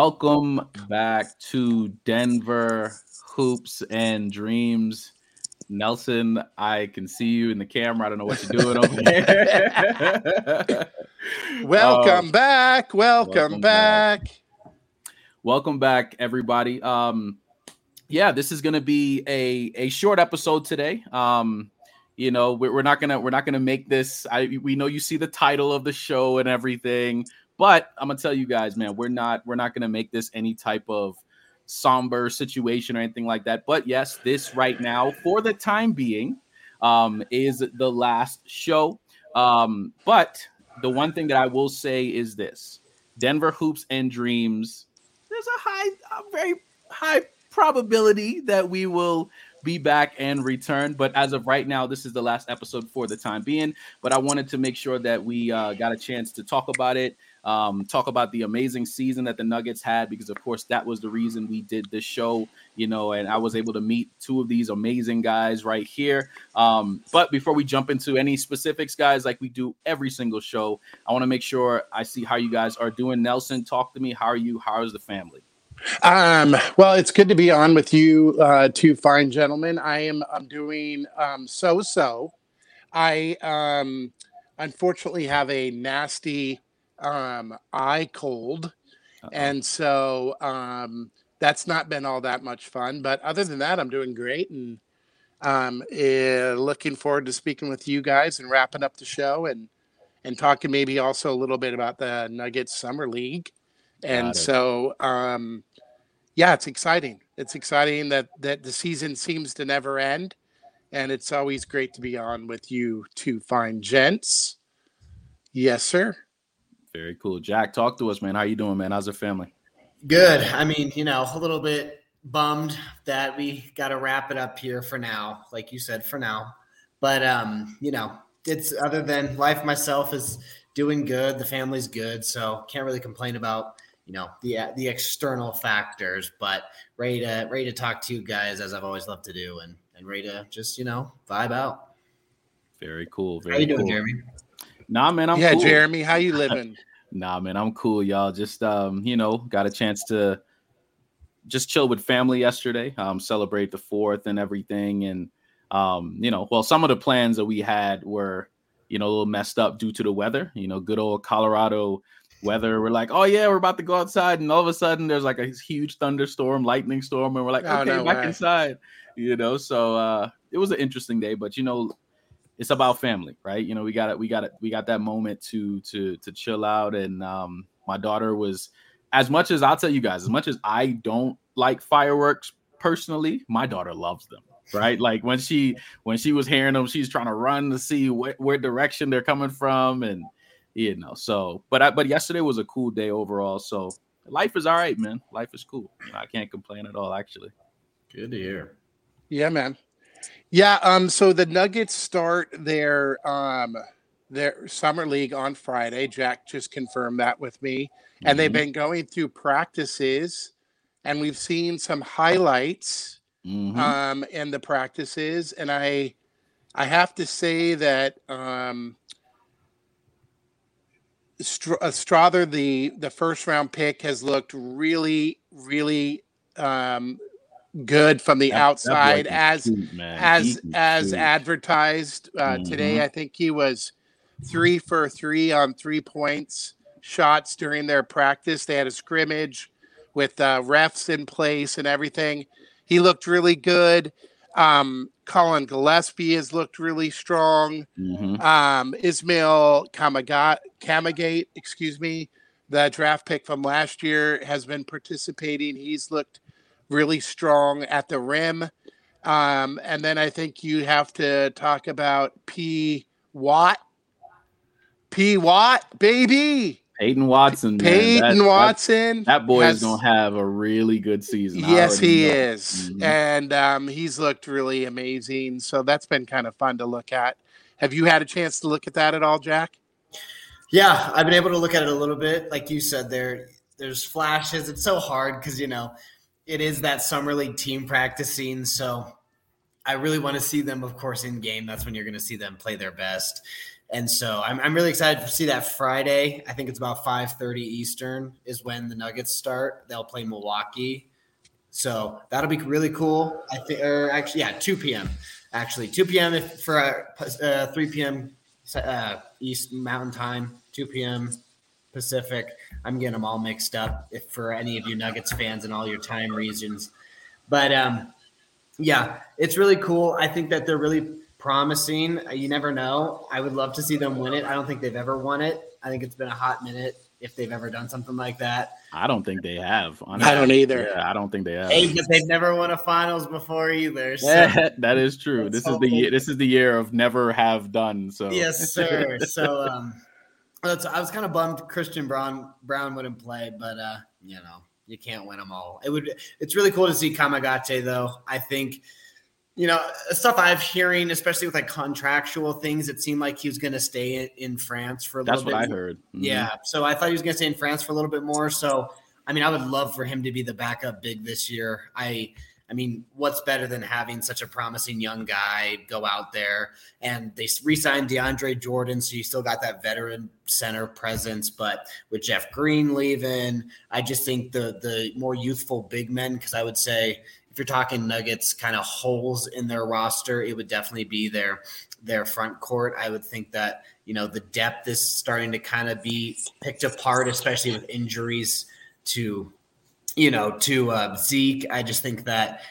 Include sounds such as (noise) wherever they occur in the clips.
Welcome back to Denver Hoops and Dreams. Nelson, I can see you in the camera. I don't know what you're doing over there. (laughs) welcome uh, back. Welcome, welcome back. back. Welcome back, everybody. Um, yeah, this is gonna be a a short episode today. Um, you know, we're, we're not gonna we're not gonna make this. I we know you see the title of the show and everything. But I'm gonna tell you guys, man, we're not we're not gonna make this any type of somber situation or anything like that. But yes, this right now, for the time being, um, is the last show. Um, but the one thing that I will say is this: Denver hoops and dreams. There's a high, a very high probability that we will be back and return. But as of right now, this is the last episode for the time being. But I wanted to make sure that we uh, got a chance to talk about it um, talk about the amazing season that the Nuggets had, because of course that was the reason we did this show, you know, and I was able to meet two of these amazing guys right here. Um, but before we jump into any specifics, guys, like we do every single show, I want to make sure I see how you guys are doing. Nelson, talk to me. How are you? How is the family? Um, well, it's good to be on with you, uh, two fine gentlemen. I am I'm doing um, so so. I um, unfortunately have a nasty um, eye cold. Uh-oh. And so um, that's not been all that much fun. But other than that, I'm doing great and um, uh, looking forward to speaking with you guys and wrapping up the show and and talking maybe also a little bit about the Nuggets Summer League. And so, um, yeah, it's exciting. It's exciting that that the season seems to never end, and it's always great to be on with you two fine gents. Yes, sir. Very cool. Jack, talk to us, man. How you doing, man? How's the family? Good. I mean, you know, a little bit bummed that we got to wrap it up here for now, like you said, for now. But um, you know, it's other than life myself is doing good, the family's good, so can't really complain about you know the the external factors. But ready to ready to talk to you guys as I've always loved to do, and and ready to just you know vibe out. Very cool. Very How you cool. doing, Jeremy? Nah, man, I'm yeah, cool. Jeremy, how you living? (laughs) nah, man, I'm cool, y'all. Just um, you know, got a chance to just chill with family yesterday, um, celebrate the fourth and everything, and um, you know, well, some of the plans that we had were, you know, a little messed up due to the weather. You know, good old Colorado weather. We're like, oh yeah, we're about to go outside, and all of a sudden there's like a huge thunderstorm, lightning storm, and we're like, oh, okay, no back way. inside. You know, so uh, it was an interesting day, but you know, it's about family, right? You know, we got it, we got it, we got that moment to to to chill out. And um, my daughter was as much as I'll tell you guys, as much as I don't like fireworks personally, my daughter loves them. Right, like when she when she was hearing them, she's trying to run to see wh- where direction they're coming from, and you know. So, but I, but yesterday was a cool day overall. So life is all right, man. Life is cool. You know, I can't complain at all, actually. Good to hear. Yeah, man. Yeah, um, so the Nuggets start their um their summer league on Friday. Jack just confirmed that with me. Mm-hmm. And they've mm-hmm. been going through practices and we've seen some highlights Mhm. um, in the practices, and I I have to say that um, uh, Strawther, the the first round pick, has looked really really um, good from the That- that outside can as as as advertised uh, today. Mhm. I think he was three for three on three points shots during their practice. They had a scrimmage with uh, refs in place and everything. He looked really good. Um, Colin Gillespie has looked really strong. Mhm. Um, Ismail Kamagat, Kamagate, excuse me, the draft pick from last year has been participating. He's looked really strong at the rim. Um, and then I think you have to talk about P. Watt. P. Watt, baby. Peyton Watson. Peyton that- that- Watson. That, boy has- is gonna have a really good season. Yes, he know. is. Mhm. And um, he's looked really amazing. So that's been kind of fun to look at. Have you had a chance to look at that at all, Jack? Yeah, I've been able to look at it a little bit. Like you said, there there's flashes. It's so hard because you know it is that summer league team practicing. So I really want to see them, of course, in game. That's when you're going to see them play their best. And so I'm, I'm really excited to see that Friday. I think it's about 5:30 Eastern is when the Nuggets start. They'll play Milwaukee. So that'll be really cool. I think, or actually, yeah, 2 p.m. Actually, 2 p.m. if- for uh, uh, 3 p.m. Uh, East Mountain Time, 2 p.m. Pacific. I'm getting them all mixed up. If for any of you Nuggets fans in all your time regions, but um, yeah, it's really cool. I think that they're really promising. You never know. I would love to see them win it. I don't think they've ever won it. I think it's been a hot minute if they've ever done something like that. I don't think they have. I don't either. Yeah, I don't think they have. Hey, but they've never won a finals before either. So. Yeah, (laughs) that is true. Let's This is the they- year. This is the year of never have done. So Yes, sir. So um, that's, I was kind of bummed Christian Braun Braun wouldn't play, but uh, you know you can't win them all. It would. It's really cool to see Kamagate though. I think you know stuff I've hearing, especially with like contractual things. It seemed like he was going to stay in, France for a That's little what bit. I heard. Mhm. Yeah. So I thought he was going to stay in France for a little bit more. So I mean, I would love for him to be the backup big this year. I I mean, what's better than having such a promising young guy go out there and they re-signed DeAndre Jordan, so you still got that veteran center presence. But with Jeff Green leaving, I just think the the more youthful big men, because I would say if you're talking Nuggets kind of holes in their roster, it would definitely be their their front court. I would think that you know the depth is starting to kind of be picked apart, especially with injuries to you know to uh, Zeke. I just think that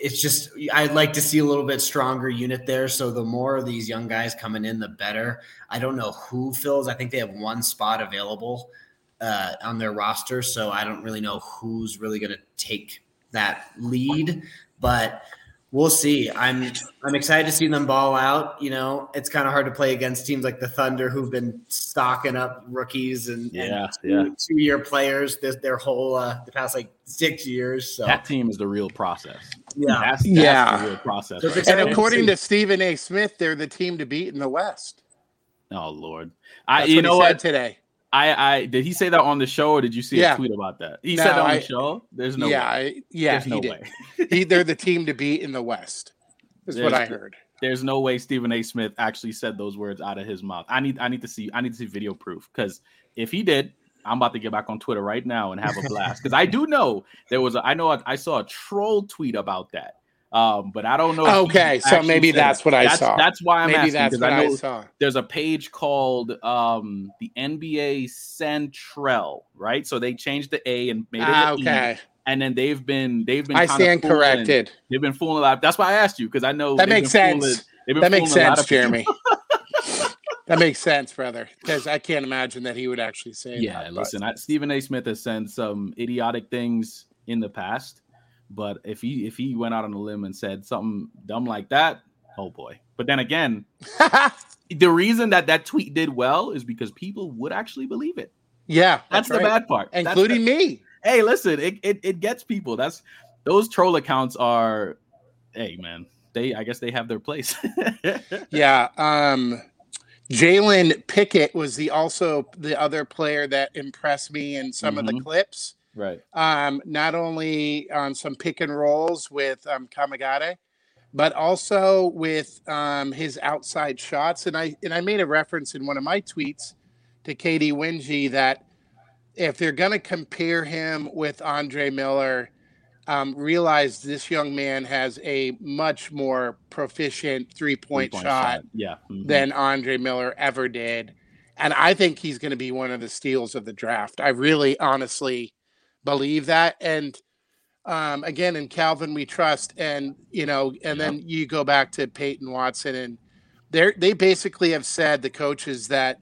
it's just I'd like to see a little bit stronger unit there. So the more of these young guys coming in, the better. I don't know who fills. I think they have one spot available uh, on their roster, so I don't really know who's really going to take that lead, but we'll see. I'm I'm excited to see them ball out. You know, it's kind of hard to play against teams like the Thunder who've been stocking up rookies and, Yeah, and yeah. two, two year players their, their whole uh, the past like six years. So That team is the real process. yeah, That's, that's Yeah. the real process. So right And according to Stephen A. Smith, they're the team to beat in the West. oh Lord, I That's you what know he said what? today. I I did he say that on the show or did you see Yeah. a tweet about that? He No, said that on I- the show. There's no yeah, way. I, yeah, There's he no did. way. (laughs) he, they're the team to beat in the West. Is what I There's- heard. There's no way Stephen A. Smith actually said those words out of his mouth. I need I need to see I need to see video proof because if he did, I'm about to get back on Twitter right now and have a blast because I do know there was a I know I saw a troll tweet about that. Um, but I don't know. if Okay, so maybe that's what I That's- saw. That's why I'm Maybe asking because I I, know saw. there's a page called um the NBA Central, right? So they changed the A and made it Ah, an E, and then they've been they've been I stand fooling- corrected. They've been fooling a lot. That's why I asked you because I know That makes been sense. fooling- That makes fooling a lot sense. Jeremy. (laughs) that makes sense, brother. Because I can't imagine that he would actually say Yeah, that. listen, I, Stephen A. Smith has said some idiotic things in the past, but if he if he went out on a limb and said something dumb like that, oh boy. But then again, (laughs) the reason that that tweet did well is because people would actually believe it. yeah, That's, the right. bad part. Including the- me. hey, listen, it, it it gets people. That's those troll accounts are. Hey, man, they I guess they have their place. (laughs) Yeah. Um, Jalen Pickett was the also the other player that impressed me in some of the Mhm. clips. Right. Um, not only on some pick and rolls with um, Kamagate, but also with um, his outside shots. And I and I made a reference in one of my tweets to Katie Winge that if they're going to compare him with Andre Miller, um, realize this young man has a much more proficient three point shot, shot, yeah. Mm-hmm. than Andre Miller ever did. And I think he's going to be one of the steals of the draft. I really honestly believe that. And um, again, in Calvin, we trust. And, you know, and then you go back to Peyton Watson, and they they basically have said, the coaches, that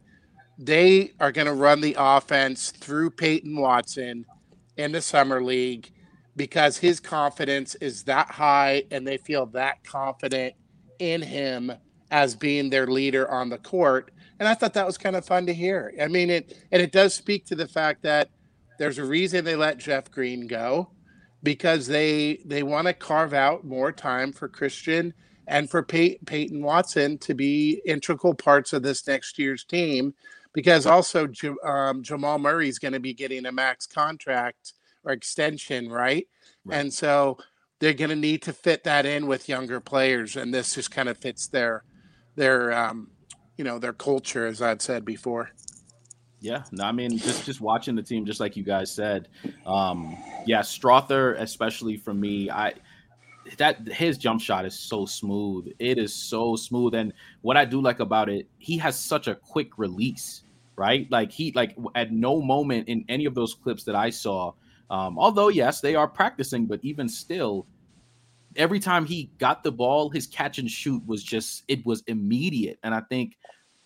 they are going to run the offense through Peyton Watson in the summer league because his confidence is that high and they feel that confident in him as being their leader on the court. And I thought that was kind of fun to hear. I mean, it and it does speak to the fact that there's a reason they let Jeff Green go because they they want to carve out more time for Christian and for Pey- Peyton Watson to be integral parts of this next year's team. Because also um, Jamal Murray is going to be getting a max contract or extension, right? right. And so they're going to need to fit that in with younger players, and this just kind of fits their their um, you know their culture, as I'd said before. Yeah, no, I mean, just just watching the team, just like you guys said, um, yeah, Strawther, especially for me, I that his jump shot is so smooth. It is so smooth, and what I do like about it, he has such a quick release, right? Like he like at no moment in any of those clips that I saw, um, although yes, they are practicing, but even still, every time he got the ball, his catch and shoot was just it was immediate, and I think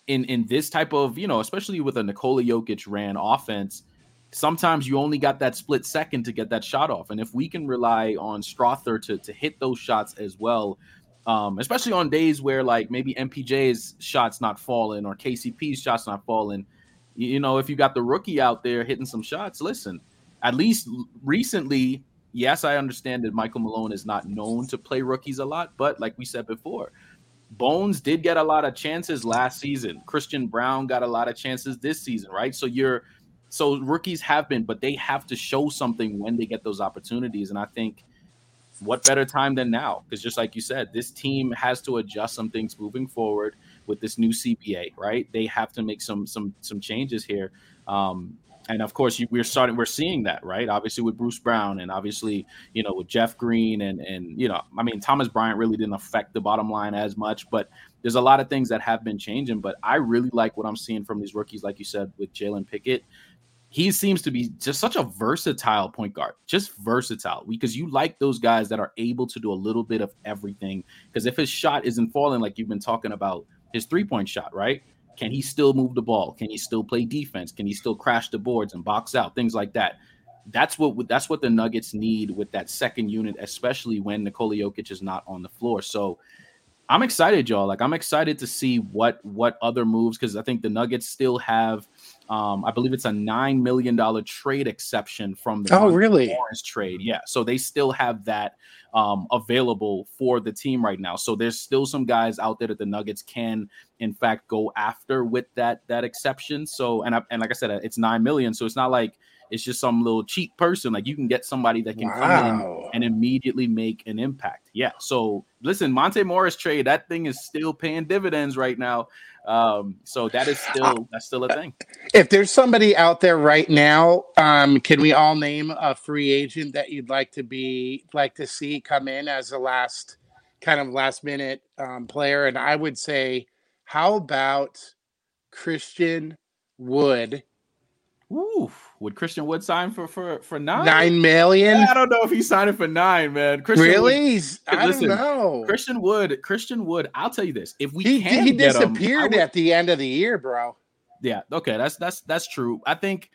in in this type of you know, especially with a Nikola Jokic ran offense, sometimes you only got that split second to get that shot off. And if we can rely on Strawther to to hit those shots as well, um, especially on days where like maybe MPJ's shots not falling or KCP's shots not falling, you know, if you got the rookie out there hitting some shots, listen, at least recently. Yes, I understand that Michael Malone is not known to play rookies a lot, but like we said before, Bones did get a lot of chances last season. Christian Braun got a lot of chances this season, right? So you're so rookies have been, but they have to show something when they get those opportunities. And I think what better time than now? Because just like you said, this team has to adjust some things moving forward with this new CBA, right? They have to make some some some changes here. Um, and of course you, we're starting we're seeing that right? Obviously with bruce brown and obviously you know with jeff green and and you know i mean thomas bryant really didn't affect the bottom line as much but there's a lot of things that have been changing. But i really like what i'm seeing from these rookies like you said with jalen pickett. He seems to be just such a versatile point guard just versatile. Because you like those guys that are able to do a little bit of everything. Because if his shot isn't falling like you've been talking about his three point shot right can he still move the ball? Can he still play defense? Can he still crash the boards and box out? Things like that. That's what that's what the Nuggets need with that second unit, especially when Nikola Jokic is not on the floor. So I'm excited, y'all. Like I'm excited to see what what other moves because I think the Nuggets still have, um, I believe it's a nine million dollar trade exception from the oh really Lawrence trade. Yeah, so they still have that um, available for the team right now. So there's still some guys out there that the Nuggets can, in fact, go after with that that exception. So and I, and like I said, it's nine million. So it's not like it's just some little cheap person. Like you can get somebody that can wow. come in and immediately make an impact. Yeah. So listen, Monte Morris trade that thing is still paying dividends right now. Um, so that is still that's still a thing. If there's somebody out there right now, um, can we all name a free agent that you'd like to be like to see come in as a last kind of last minute um, player? And I would say, how about Christian Wood? Ooh, would Christian Wood sign for for for nine? Nine million? I don't know if he's signing for nine, man. Christian really? Wood, I listen, don't know. Christian Wood, Christian Wood. I'll tell you this: if we he, can he disappeared him, at the end of the year, bro. Yeah, okay, that's that's that's true. I think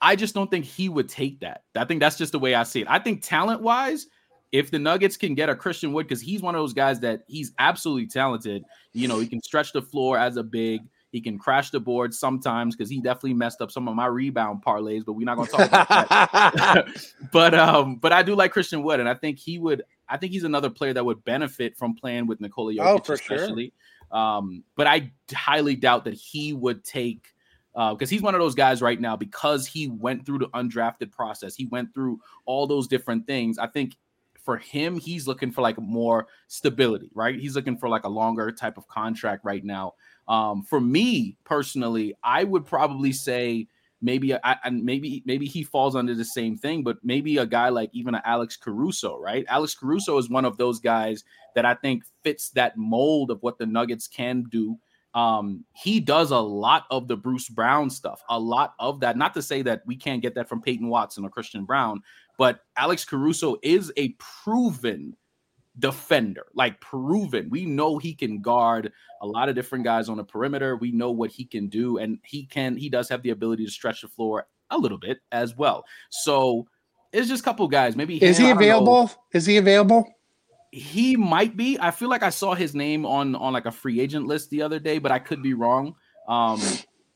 I just don't think he would take that. I think that's just the way I see it. I think talent wise, if the Nuggets can get a Christian Wood, because he's one of those guys that he's absolutely talented. You know, he can stretch the floor as a big. He can crash the board sometimes because he definitely messed up some of my rebound parlays, but we're not going to talk about that. (laughs) (laughs) but um, but I do like Christian Wood, and I think he would. I think he's another player that would benefit from playing with Nikola oh, Jokic, oh, especially. Sure. Um, but I highly doubt that he would take because uh, he's one of those guys right now because he went through the undrafted process. He went through all those different things. I think for him, he's looking for like more stability, right? He's looking for like a longer type of contract right now. Um, for me personally, I would probably say maybe I, and maybe maybe he falls under the same thing, but maybe a guy like even a Alex Caruso, right? Alex Caruso is one of those guys that I think fits that mold of what the Nuggets can do. Um, he does a lot of the Bruce Brown stuff, a lot of that. Not to say that we can't get that from Peyton Watson or Christian Braun, but Alex Caruso is a proven defender, like proven. We know he can guard a lot of different guys on the perimeter. We know what he can do, and he can. He does have the ability to stretch the floor a little bit as well. So it's just a couple guys. Maybe is he available? Is he available? He might be. I feel like I saw his name on on like a free agent list the other day, but I could be wrong. Um,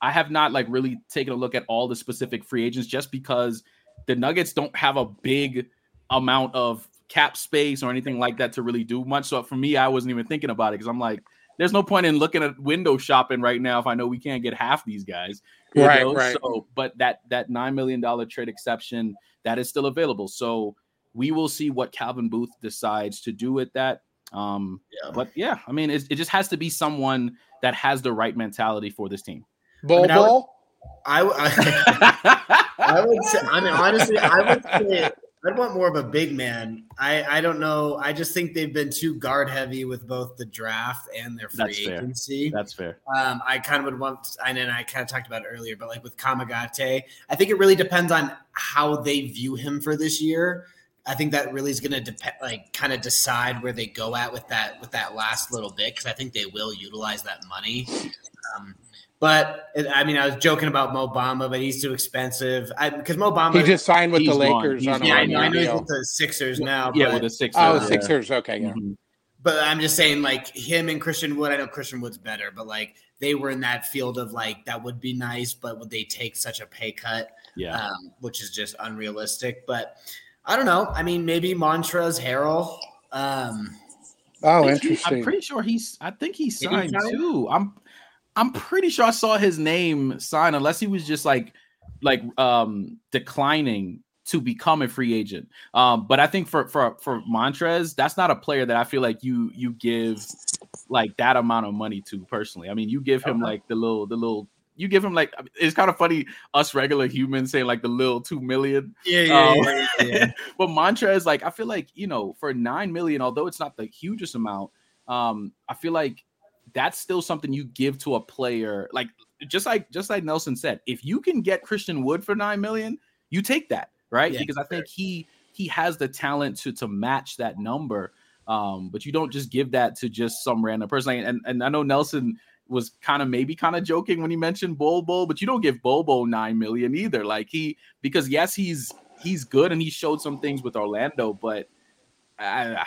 I have not like really taken a look at all the specific free agents just because the Nuggets don't have a big amount of cap space or anything like that to really do much. So for me, I wasn't even thinking about it because I'm like, there's no point in looking at window shopping right now if I know we can't get half these guys. Right, know? right. So, but that that nine million dollar trade exception that is still available. So we will see what Calvin Booth decides to do with that. Um, yeah. But yeah, I mean, it, it just has to be someone that has the right mentality for this team. Bol I, mean, I, would, I, (laughs) I would say. I mean, honestly, I would say I'd want more of a big man. I, I don't know. I just think they've been too guard heavy with both the draft and their free That's agency. Fair. That's fair. Um, I kind of would want, and then I kind of talked about it earlier, but like with Kamagate, I think it really depends on how they view him for this year. I think that really is going to depend, like, kind of decide where they go at with that with that last little bit because I think they will utilize that money. Um, but I mean, I was joking about Mo Bamba, but he's too expensive. Because Mo Bamba he just signed with the Lakers. On yeah, I know, I know he's with the Sixers now. Yeah, with the Sixers. Oh, yeah. Sixers. Okay, yeah. Mm-hmm. But I'm just saying, like him and Christian Wood. I know Christian Wood's better, but like they were in that field of like that would be nice, but would they take such a pay cut? Yeah, um, which is just unrealistic. But I don't know. I mean, maybe Montrezl Harrell. Um, oh, interesting. He, I'm pretty sure he's. I think he signed too. I'm. I'm pretty sure I saw his name sign, unless he was just like like um declining to become a free agent. Um, but I think for for for Montrez, that's not a player that I feel like you you give like that amount of money to personally. I mean, you give him like the little the little you give him like it's kind of funny us regular humans saying like the little two million. Yeah, yeah, um, yeah, yeah. (laughs) but Montrez, like I feel like you know for nine million, although it's not the hugest amount, um, I feel like that's still something you give to a player. Like just like just like Nelson said, if you can get Christian Wood for nine million, you take that, right? Yeah, because I think he he has the talent to to match that number. Um, but you don't just give that to just some random person. And and I know Nelson was kind of maybe kind of joking when he mentioned Bol, but you don't give Bol nine million either. Like he because yes, he's he's good and he showed some things with Orlando, but uh,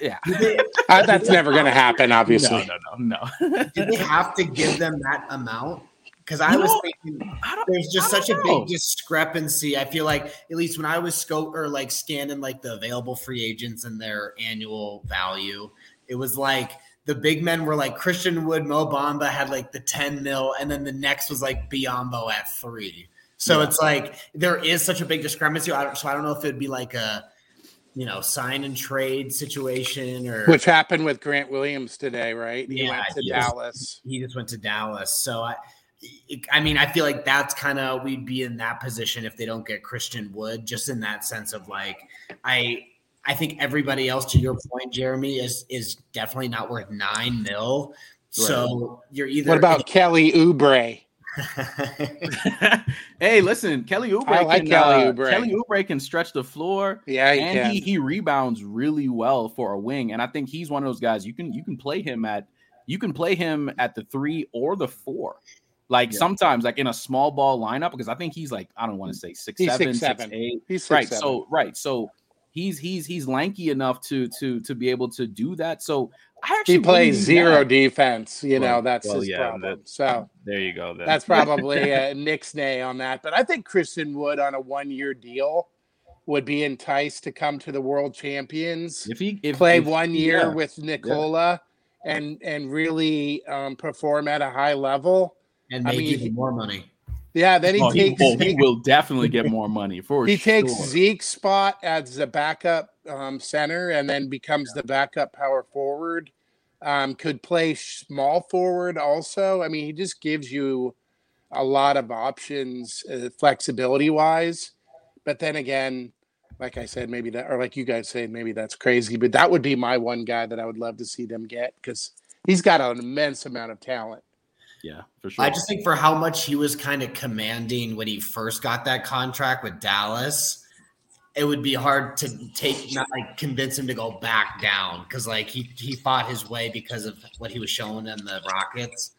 yeah, (laughs) uh, that's never going to happen. Obviously, no, no, no, no. Did they have to give them that amount? Because I you was know, thinking there's just such a big discrepancy. I feel like at least when I was scope or like scanning like the available free agents and their annual value, it was like the big men were like Christian Wood, Mo Bamba had like the 10 mil, and then the next was like Biyombo at three. So yeah. it's like there is such a big discrepancy. I don't, so I don't know if it'd be like a you know, sign and trade situation or which happened with Grant Williams today, right? He yeah, went to he Dallas. Just, he just went to Dallas. So I I mean, I feel like that's kind of we'd be in that position if they don't get Christian Wood, just in that sense of like I I think everybody else to your point, Jeremy, is is definitely not worth nine mil. Right. So you're either What about (laughs) Kelly Oubre? (laughs) (laughs) hey, listen, Kelly Oubre. I like can, Kelly uh, Oubre. Kelly Oubre can stretch the floor. Yeah, he and can. he he rebounds really well for a wing, and I think he's one of those guys you can you can play him at you can play him at the three or the four. Like yeah. sometimes, like in a small ball lineup, because I think he's like I don't want to say six he's seven, six, seven. Eight. He's six, right. Seven. So right. So he's he's he's lanky enough to to to be able to do that. So I actually he plays zero defense. You well, know that's well, his yeah, problem. That, so there you go. Then. That's probably (laughs) a Nick's nay on that. But I think Christian Wood on a one year deal would be enticed to come to the World Champions. If he if, play if, one year yeah. with Nikola yeah. and and really um, perform at a high level. and maybe even more money. Yeah, then he Oh, he, takes will, he will definitely get more money for he sure. takes Zeke's spot as the backup um, center and then becomes the backup power forward. Um, could play small forward also. I mean, he just gives you a lot of options, uh, flexibility wise. But then again, like I said, maybe that, or like you guys say, maybe that's crazy. But that would be my one guy that I would love to see them get because he's got an immense amount of talent. Yeah, for sure. I just think for how much he was kind of commanding when he first got that contract with Dallas, it would be hard to take not like convince him to go back down because like he he fought his way because of what he was showing in the Rockets.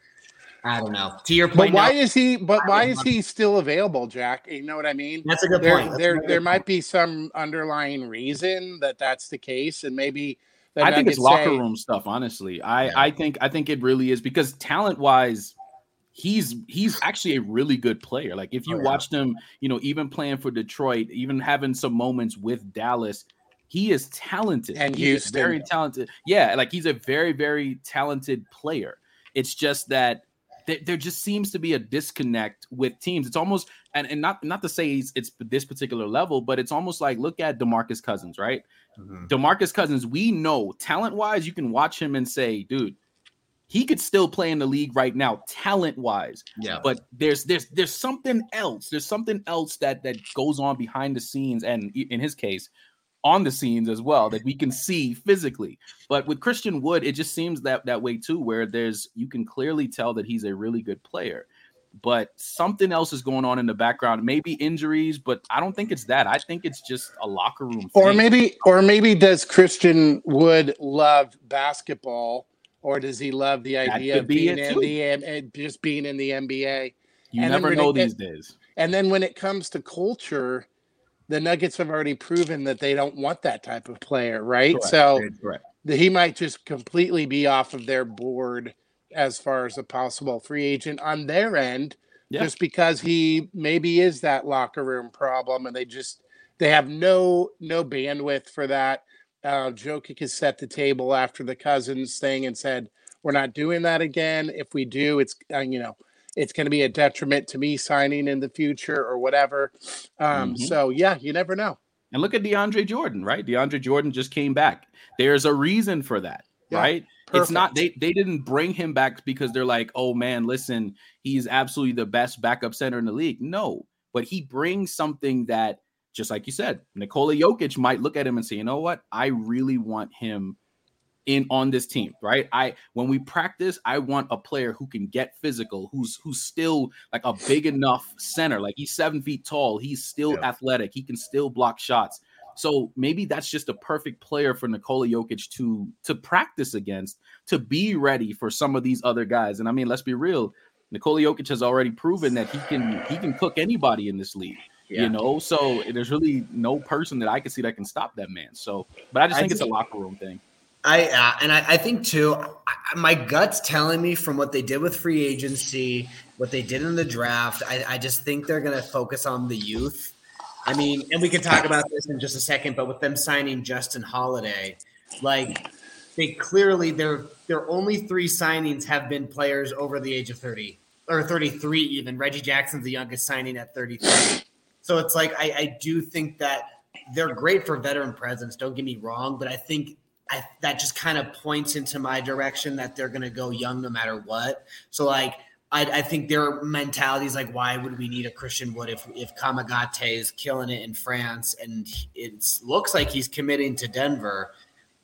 I don't know. To your point, But point, why now, is he? But why is he still available, Jack? You know what I mean? that's a good There, point. That's there, very there good might be some underlying reason that that's the case, and maybe the I think it's locker say- room stuff. Honestly, I Yeah. I think I think it really is because talent wise, he's he's actually a really good player. Like if you Oh, yeah. watched him, you know, even playing for Detroit, even having some moments with Dallas, he is talented And He's very talented. Yeah, like he's a very very talented player. It's just that there, there just seems to be a disconnect with teams. It's almost and, and not not to say it's, it's this particular level, but it's almost like look at Demarcus Cousins, right? Mhm. Demarcus Cousins, we know talent wise, you can watch him and say, dude, he could still play in the league right now, talent wise. Yeah, But there's there's there's something else. There's something else that that goes on behind the scenes, and in his case, on the scenes as well that we can see physically. But with Christian Wood, it just seems that that way too, where there's you can clearly tell that he's a really good player. But something else is going on in the background, maybe injuries, but I don't think it's that. I think it's just a locker room. Or thing. maybe, or maybe does Christian Wood love basketball, or does he love the idea of be being in too. the M- eh, just being in the NBA? You And never know it these days. And then when it comes to culture, the Nuggets have already proven that they don't want that type of player, right? Correct. So Correct. that he might just completely be off of their board as far as a possible free agent on their end, Yeah. just because he maybe is that locker room problem, and they just they have no no bandwidth for that. Uh, Jokic has set the table after the Cousins thing and said we're not doing that again. If we do, it's uh, you know it's going to be a detriment to me signing in the future or whatever. Um, Mhm. So yeah, you never know. And look at DeAndre Jordan, right? DeAndre Jordan just came back. There's a reason for that, Yeah, right? It's not they they didn't bring him back because they're like, "Oh man, listen, he's absolutely the best backup center in the league." No, but he brings something that just like you said, Nikola Jokic might look at him and say, "You know what? I really want him in on this team, right? I when we practice, I want a player who can get physical, who's who's still like a big enough center. Like he's seven feet tall, he's still Yeah. athletic, he can still block shots. So maybe that's just a perfect player for Nikola Jokic to to practice against, to be ready for some of these other guys. And I mean, let's be real, Nikola Jokic has already proven that he can he can cook anybody in this league. Yeah. You know, so there's really no person that I can see that can stop that man. So, but I just I think it's a locker room thing. I uh, and I, I think too. I, my gut's telling me from what they did with free agency, what they did in the draft. I, I just think they're going to focus on the youth. I mean, and we can talk about this in just a second. But with them signing Justin Holiday, like they clearly their their only three signings have been players over the age of thirty or thirty three. Even Reggie Jackson's the youngest signing at thirty three. So it's like I, I do think that they're great for veteran presence. Don't get me wrong, but I think I, that just kind of points into my direction that they're going to go young no matter what. So like I, I think their mentality is like, why would we need a Christian Wood if if Kamagate is killing it in France and it looks like he's committing to Denver.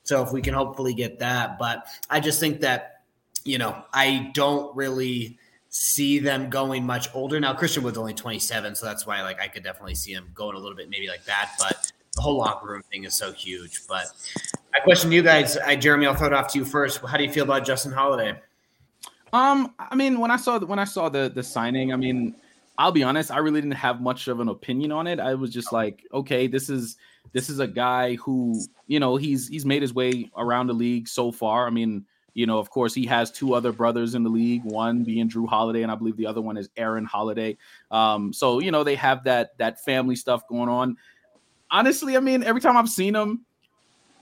So if we can hopefully get that, but I just think that you know I don't really see them going much older now. Christian Wood's only 27, so that's why like I could definitely see him going a little bit maybe like that, but the whole locker room thing is so huge. But I question you guys, I, Jeremy. I'll throw it off to you first. How do you feel about Justin Holiday? Um, I mean, when I saw the, when I saw the the signing, I mean, I'll be honest, I really didn't have much of an opinion on it. I was just like, okay, this is this is a guy who, you know, he's he's made his way around the league so far. I mean, you know, of course, he has two other brothers in the league, one being Jrue Holiday, and I believe the other one is Aaron Holiday. Um, so you know, they have that that family stuff going on. Honestly, I mean, every time I've seen him,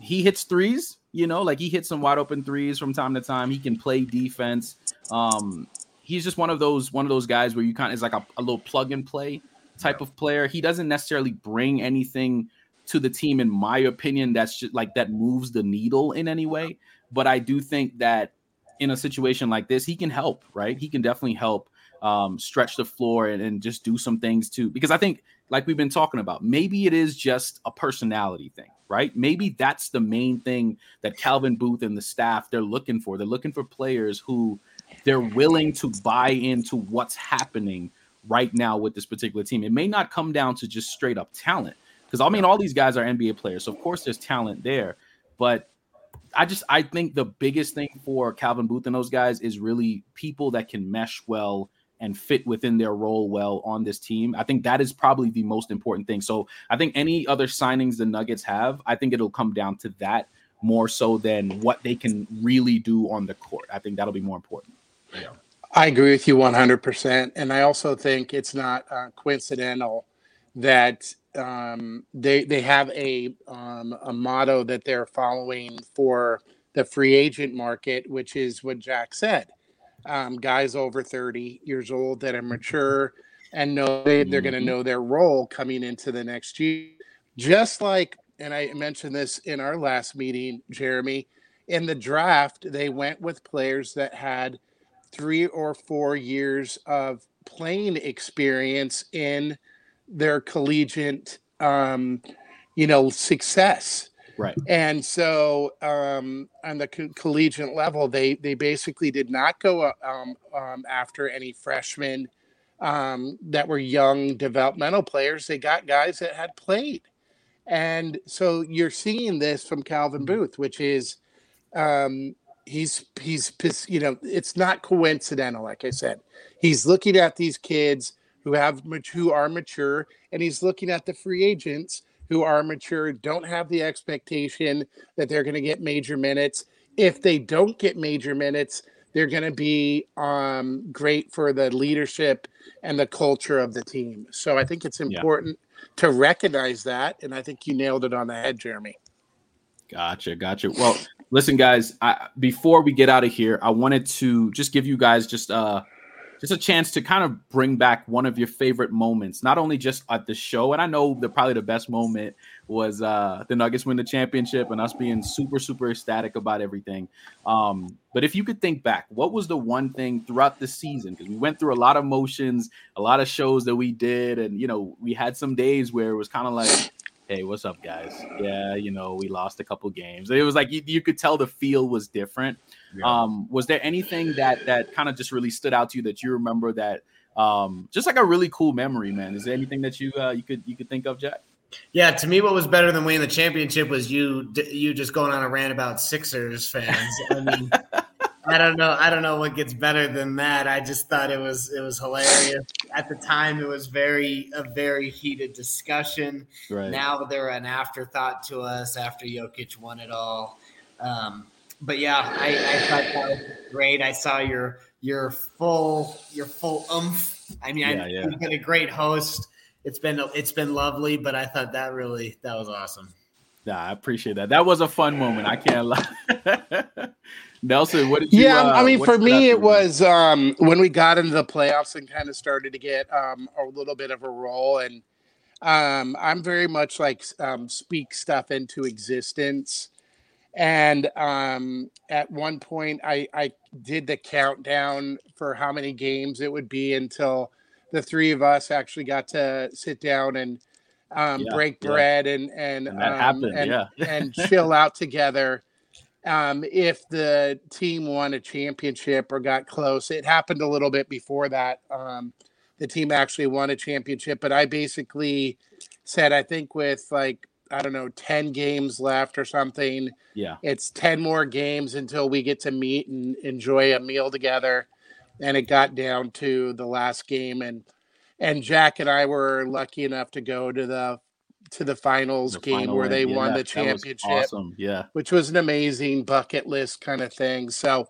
he hits threes. You know, like he hits some wide open threes from time to time. He can play defense. Um, he's just one of those one of those guys where you kind of is like a, a little plug and play type of player. He doesn't necessarily bring anything to the team, in my opinion, that's just like that moves the needle in any way. But I do think that in a situation like this, he can help, right? He can definitely help um, stretch the floor and, and just do some things too. Because I think, like we've been talking about, maybe it is just a personality thing, right? Maybe that's the main thing that Calvin Booth and the staff they're looking for. They're looking for players who they're willing to buy into what's happening right now with this particular team. It may not come down to just straight up talent, because I mean, all these guys are NBA players, so of course there's talent there. But I just I think the biggest thing for Calvin Booth and those guys is really people that can mesh well and fit within their role well on this team. I think that is probably the most important thing. So I think any other signings the Nuggets have, I think it'll come down to that more so than what they can really do on the court. I think that'll be more important. Yeah. I agree with you 100%. And I also think it's not uh, coincidental that um, they they have a um, a motto that they're following for the free agent market, which is what Jack said. Um, guys over 30 years old that are mature and know they, they're going to mm-hmm. know their role coming into the next year. Just like, and I mentioned this in our last meeting, Jeremy, in the draft, they went with players that had three or four years of playing experience in their collegiate um, you know success. Right. And so um, on the co- collegiate level they they basically did not go uh, um, um, after any freshmen um, that were young developmental players. They got guys that had played. And so you're seeing this from calvin mm-hmm. booth which is um, he's he's you know it's not coincidental like i said he's looking at these kids who have who are mature and he's looking at the free agents who are mature don't have the expectation that they're going to get major minutes if they don't get major minutes they're going to be um, great for the leadership and the culture of the team so i think it's important yeah. to recognize that and i think you nailed it on the head jeremy Gotcha, gotcha. Well, listen, guys. I, before we get out of here, I wanted to just give you guys just uh just a chance to kind of bring back one of your favorite moments, not only just at the show. And I know that probably the best moment was uh the Nuggets win the championship and us being super super ecstatic about everything. Um, but if you could think back, what was the one thing throughout the season? Because we went through a lot of motions, a lot of shows that we did, and you know we had some days where it was kind of like hey, what's up, guys? Yeah, you know, we lost a couple games. It was like you, you could tell the feel was different. Yeah. Um, was there anything that that kind of just really stood out to you that you remember that um, just like a really cool memory, man? Is there anything that you uh, you could you could think of, Jack? Yeah, to me, what was better than winning the championship was you you just going on a rant about Sixers fans. I mean, (laughs) I don't know. I don't know what gets better than that. I just thought it was it was hilarious. At the time, it was very a very heated discussion. Right. Now they're an afterthought to us after Jokic won it all. Um, but yeah, I, I thought that was great. I saw your your full your full umph. I mean, yeah, I, yeah. you've been a great host. It's been it's been lovely, but I thought that really that was awesome. Yeah, I appreciate that. That was a fun moment. I can't lie. (laughs) Nelson, what did you? Yeah, uh, I mean, for me, it was um, when we got into the playoffs and kind of started to get um, a little bit of a role, and um, I'm very much like um, speak stuff into existence. And um, at one point, I, I did the countdown for how many games it would be until the three of us actually got to sit down and um, yeah, break bread yeah. and and and, um, happened, and, yeah. (laughs) and chill out together um, if the team won a championship or got close. It happened a little bit before that. Um, the team actually won a championship, but I basically said, I think with like, I don't know, 10 games left or something. Yeah. It's 10 more games until we get to meet and enjoy a meal together. And it got down to the last game. And, and Jack and I were lucky enough to go to the to the finals the game final where they yeah, won the championship. Awesome. Yeah. Which was an amazing bucket list kind of thing. So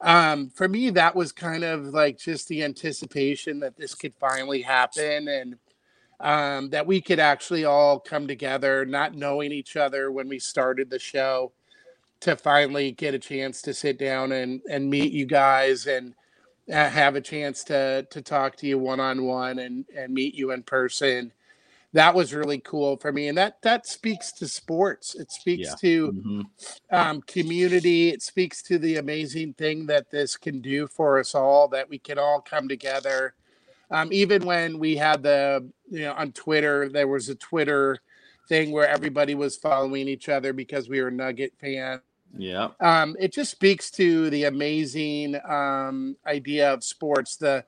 um, for me, that was kind of like just the anticipation that this could finally happen and um, that we could actually all come together, not knowing each other when we started the show, to finally get a chance to sit down and, and meet you guys and uh, have a chance to to talk to you one on one and and meet you in person that was really cool for me and that that speaks to sports it speaks Yeah. to Mhm. um, community it speaks to the amazing thing that this can do for us all that we can all come together um, even when we had the you know on twitter there was a twitter thing where everybody was following each other because we were nugget fans Yeah. um, it just speaks to the amazing um, idea of sports. The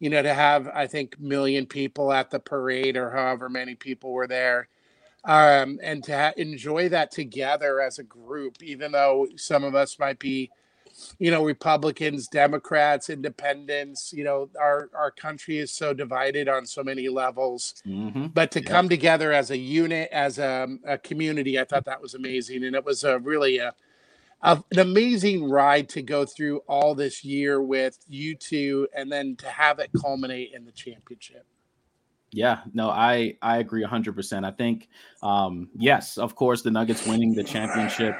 you know to have I think million people at the parade or however many people were there, um, and to ha- enjoy that together as a group, even though some of us might be, you know, Republicans, Democrats, Independents. You know, our our country is so divided on so many levels hmm but to Yeah. come together as a unit as a, a community i thought that was amazing and it was a really a, a- an amazing ride to go through all this year with you two and then to have it culminate in the championship Yeah, no, I I agree 100%. I think um yes, of course the Nuggets winning the championship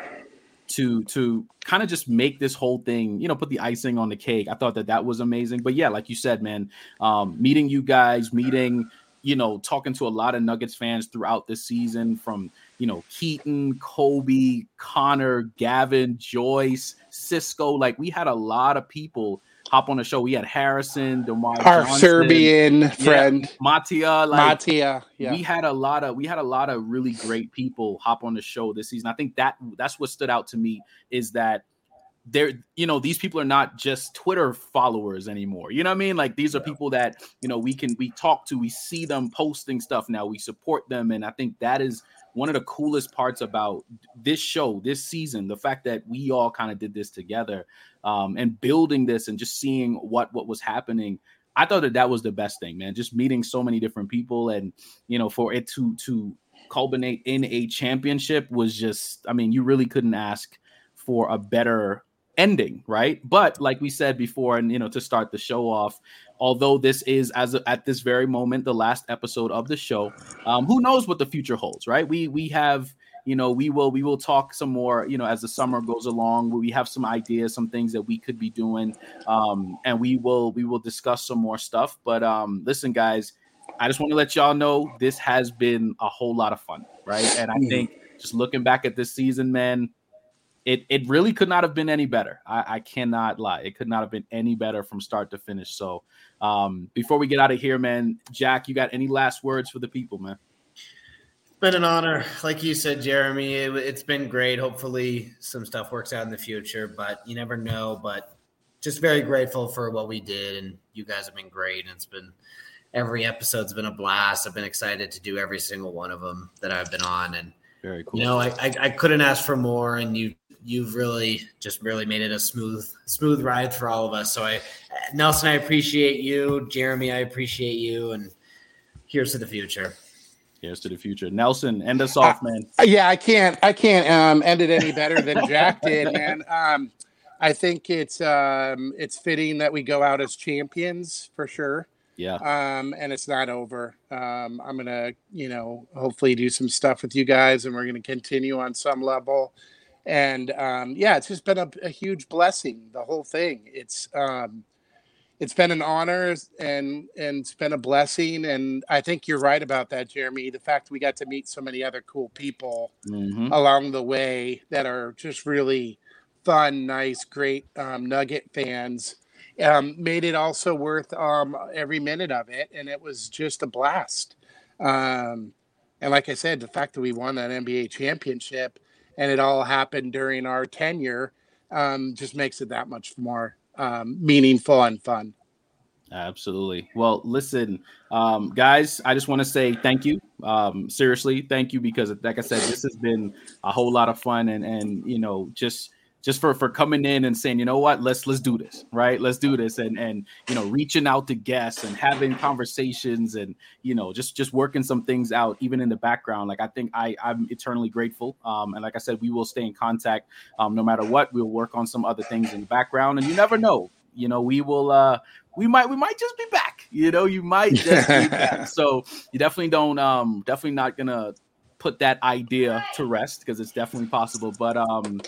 to to kind of just make this whole thing, you know, put the icing on the cake. I thought that that was amazing. But yeah, like you said, man, um meeting you guys, meeting, you know, talking to a lot of Nuggets fans throughout the season from, you know, Keaton, Kobe, Connor, Gavin, Joyce, Cisco, like we had a lot of people hop on the show. We had Harrison, Demar our Johnson, serbian friend Matia, like matia yeah we had a lot of we had a lot of really great people hop on the show this season. I think that that's what stood out to me is that they're you know these people are not just Twitter followers anymore. You know what I mean? Like these are people that you know we can we talk to, we see them posting stuff now, we support them, and I think that is one of the coolest parts about this show, this season, the fact that we all kind of did this together um, and building this and just seeing what what was happening. I thought that that was the best thing, man. Just meeting so many different people and you know for it to to culminate in a championship was just i mean you really couldn't ask for a better ending right but like we said before and you know to start the show off although this is as of, at this very moment the last episode of the show um who knows what the future holds right we we have you know we will we will talk some more you know as the summer goes along we have some ideas some things that we could be doing um and we will we will discuss some more stuff but um listen guys I just want to let y'all know this has been a whole lot of fun, right? And I Mhm. think just looking back at this season, man, it it really could not have been any better. I, I cannot lie; it could not have been any better from start to finish. So, um, before we get out of here, man, Jack, you got any last words for the people, man? It's been an honor, like you said, Jeremy. It, it's been great. Hopefully, some stuff works out in the future, but you never know. But just very grateful for what we did, and you guys have been great. And it's been every episode's been a blast. I've been excited to do every single one of them that I've been on, and Very cool. you know, I, I, I couldn't ask for more. And you you've really just really made it a smooth smooth ride for all of us. So I, Nelson, I appreciate you. Jeremy, I appreciate you, and here's to the future. Here's to the future. Nelson, end us off, man. yeah i can't i can't um end it any better than jack (laughs) did man um i think it's um it's fitting that we go out as champions for sure Yeah, um, and it's not over. Um, I'm gonna, you know, hopefully do some stuff with you guys, and we're gonna continue on some level. And um, yeah, it's just been a, a huge blessing. The whole thing. It's um, it's been an honor and and it's been a blessing. And I think you're right about that, Jeremy. The fact we got to meet so many other cool people Mhm. along the way that are just really fun, nice, great um, Nugget fans. Um, made it also worth um, every minute of it, and it was just a blast. Um, and like I said, the fact that we won that NBA championship and it all happened during our tenure um, just makes it that much more um, meaningful and fun. Absolutely. Well, listen, um, guys, I just want to say thank you. Um, seriously, thank you because, like I said, this has been a whole lot of fun, and and you know, just just for for coming in and saying, you know what, let's let's do this, right? Let's do this, and and you know, reaching out to guests and having conversations, and you know, just just working some things out, even in the background. Like I think I I'm eternally grateful. Um, and like I said, we will stay in contact. Um, no matter what, we'll work on some other things in the background, and you never know. You know, we will. uh we might we might just be back. You know, you might just be back. (laughs) So you definitely don't um definitely not gonna put that idea to rest because it's definitely possible. But um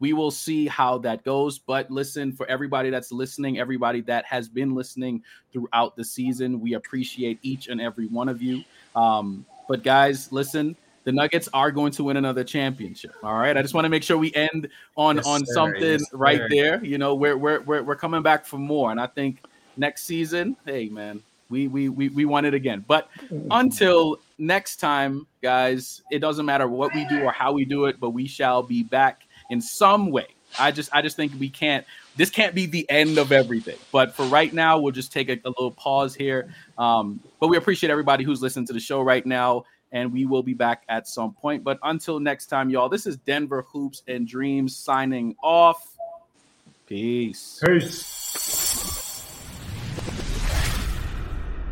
we will see how that goes. But listen, for everybody that's listening, everybody that has been listening throughout the season, we appreciate each and every one of you. Um, but guys, listen, the Nuggets are going to win another championship. All right. I just want to make sure we end on yes, on sir. something yes, right sir. there. You know, we're, we're we're we're coming back for more. And I think next season, hey man, we we we, we want it again. But until next time, guys, it doesn't matter what we do or how we do it, but we shall be back in some way. I just I just think we can't this can't be the end of everything. But for right now, we'll just take a, a little pause here. Um, but we appreciate everybody who's listening to the show right now, and we will be back at some point. But until next time, y'all, this is Denver Hoops and Dreams signing off. Peace. Peace.